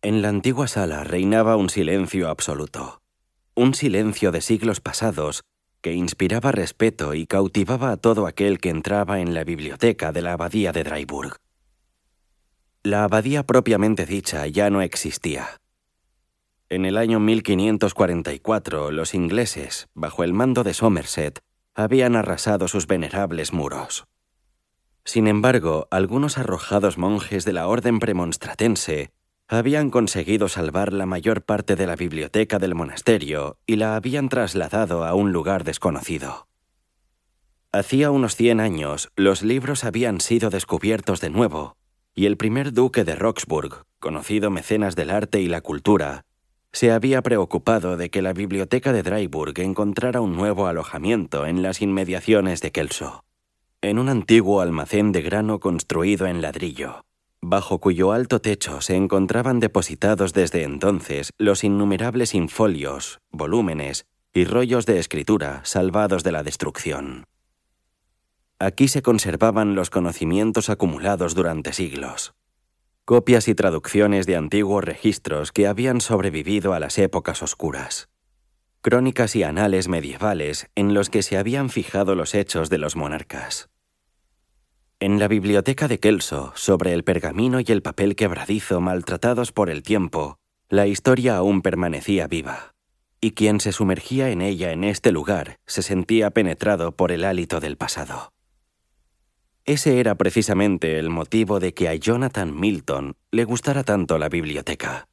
En la antigua sala reinaba un silencio absoluto, un silencio de siglos pasados que inspiraba respeto y cautivaba a todo aquel que entraba en la biblioteca de la abadía de Dryburg. La abadía propiamente dicha ya no existía. En el año 1544, los ingleses, bajo el mando de Somerset, habían arrasado sus venerables muros. Sin embargo, algunos arrojados monjes de la orden premonstratense habían conseguido salvar la mayor parte de la biblioteca del monasterio y la habían trasladado a un lugar desconocido. Hacía unos cien años, los libros habían sido descubiertos de nuevo, y el primer duque de Roxburgh, conocido mecenas del arte y la cultura, se había preocupado de que la biblioteca de Dryburg encontrara un nuevo alojamiento en las inmediaciones de Kelso, en un antiguo almacén de grano construido en ladrillo bajo cuyo alto techo se encontraban depositados desde entonces los innumerables infolios, volúmenes y rollos de escritura salvados de la destrucción. Aquí se conservaban los conocimientos acumulados durante siglos, copias y traducciones de antiguos registros que habían sobrevivido a las épocas oscuras, crónicas y anales medievales en los que se habían fijado los hechos de los monarcas. En la biblioteca de Kelso, sobre el pergamino y el papel quebradizo maltratados por el tiempo, la historia aún permanecía viva, y quien se sumergía en ella en este lugar se sentía penetrado por el hálito del pasado. Ese era precisamente el motivo de que a Jonathan Milton le gustara tanto la biblioteca.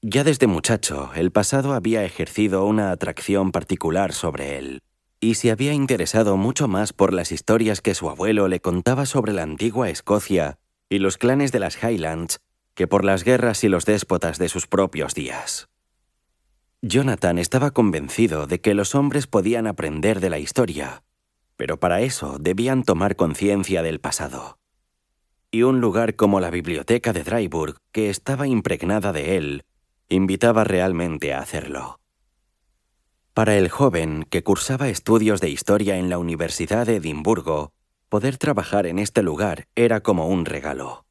Ya desde muchacho, el pasado había ejercido una atracción particular sobre él y se había interesado mucho más por las historias que su abuelo le contaba sobre la antigua Escocia y los clanes de las Highlands que por las guerras y los déspotas de sus propios días. Jonathan estaba convencido de que los hombres podían aprender de la historia, pero para eso debían tomar conciencia del pasado. Y un lugar como la biblioteca de Dryburg, que estaba impregnada de él, invitaba realmente a hacerlo. Para el joven que cursaba estudios de historia en la Universidad de Edimburgo, poder trabajar en este lugar era como un regalo.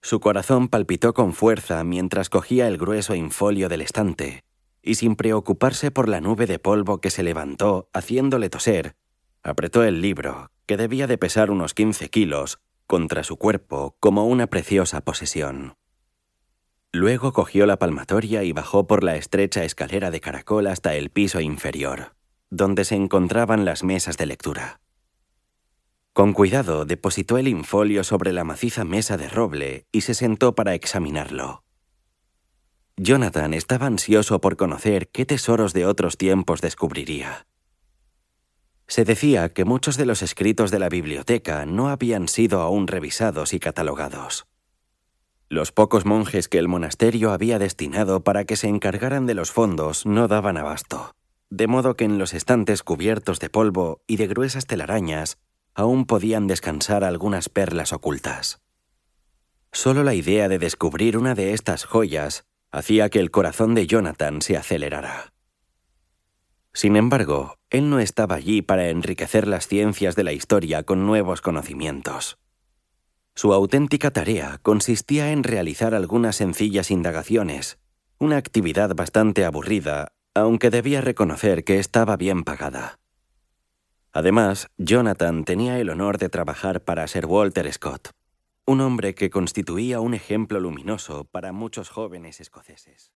Su corazón palpitó con fuerza mientras cogía el grueso infolio del estante, y sin preocuparse por la nube de polvo que se levantó haciéndole toser, apretó el libro, que debía de pesar unos 15 kilos, contra su cuerpo como una preciosa posesión. Luego cogió la palmatoria y bajó por la estrecha escalera de caracol hasta el piso inferior, donde se encontraban las mesas de lectura. Con cuidado depositó el infolio sobre la maciza mesa de roble y se sentó para examinarlo. Jonathan estaba ansioso por conocer qué tesoros de otros tiempos descubriría. Se decía que muchos de los escritos de la biblioteca no habían sido aún revisados y catalogados. Los pocos monjes que el monasterio había destinado para que se encargaran de los fondos no daban abasto, de modo que en los estantes cubiertos de polvo y de gruesas telarañas aún podían descansar algunas perlas ocultas. Solo la idea de descubrir una de estas joyas hacía que el corazón de Jonathan se acelerara. Sin embargo, él no estaba allí para enriquecer las ciencias de la historia con nuevos conocimientos. Su auténtica tarea consistía en realizar algunas sencillas indagaciones, una actividad bastante aburrida, aunque debía reconocer que estaba bien pagada. Además, Jonathan tenía el honor de trabajar para Sir Walter Scott, un hombre que constituía un ejemplo luminoso para muchos jóvenes escoceses.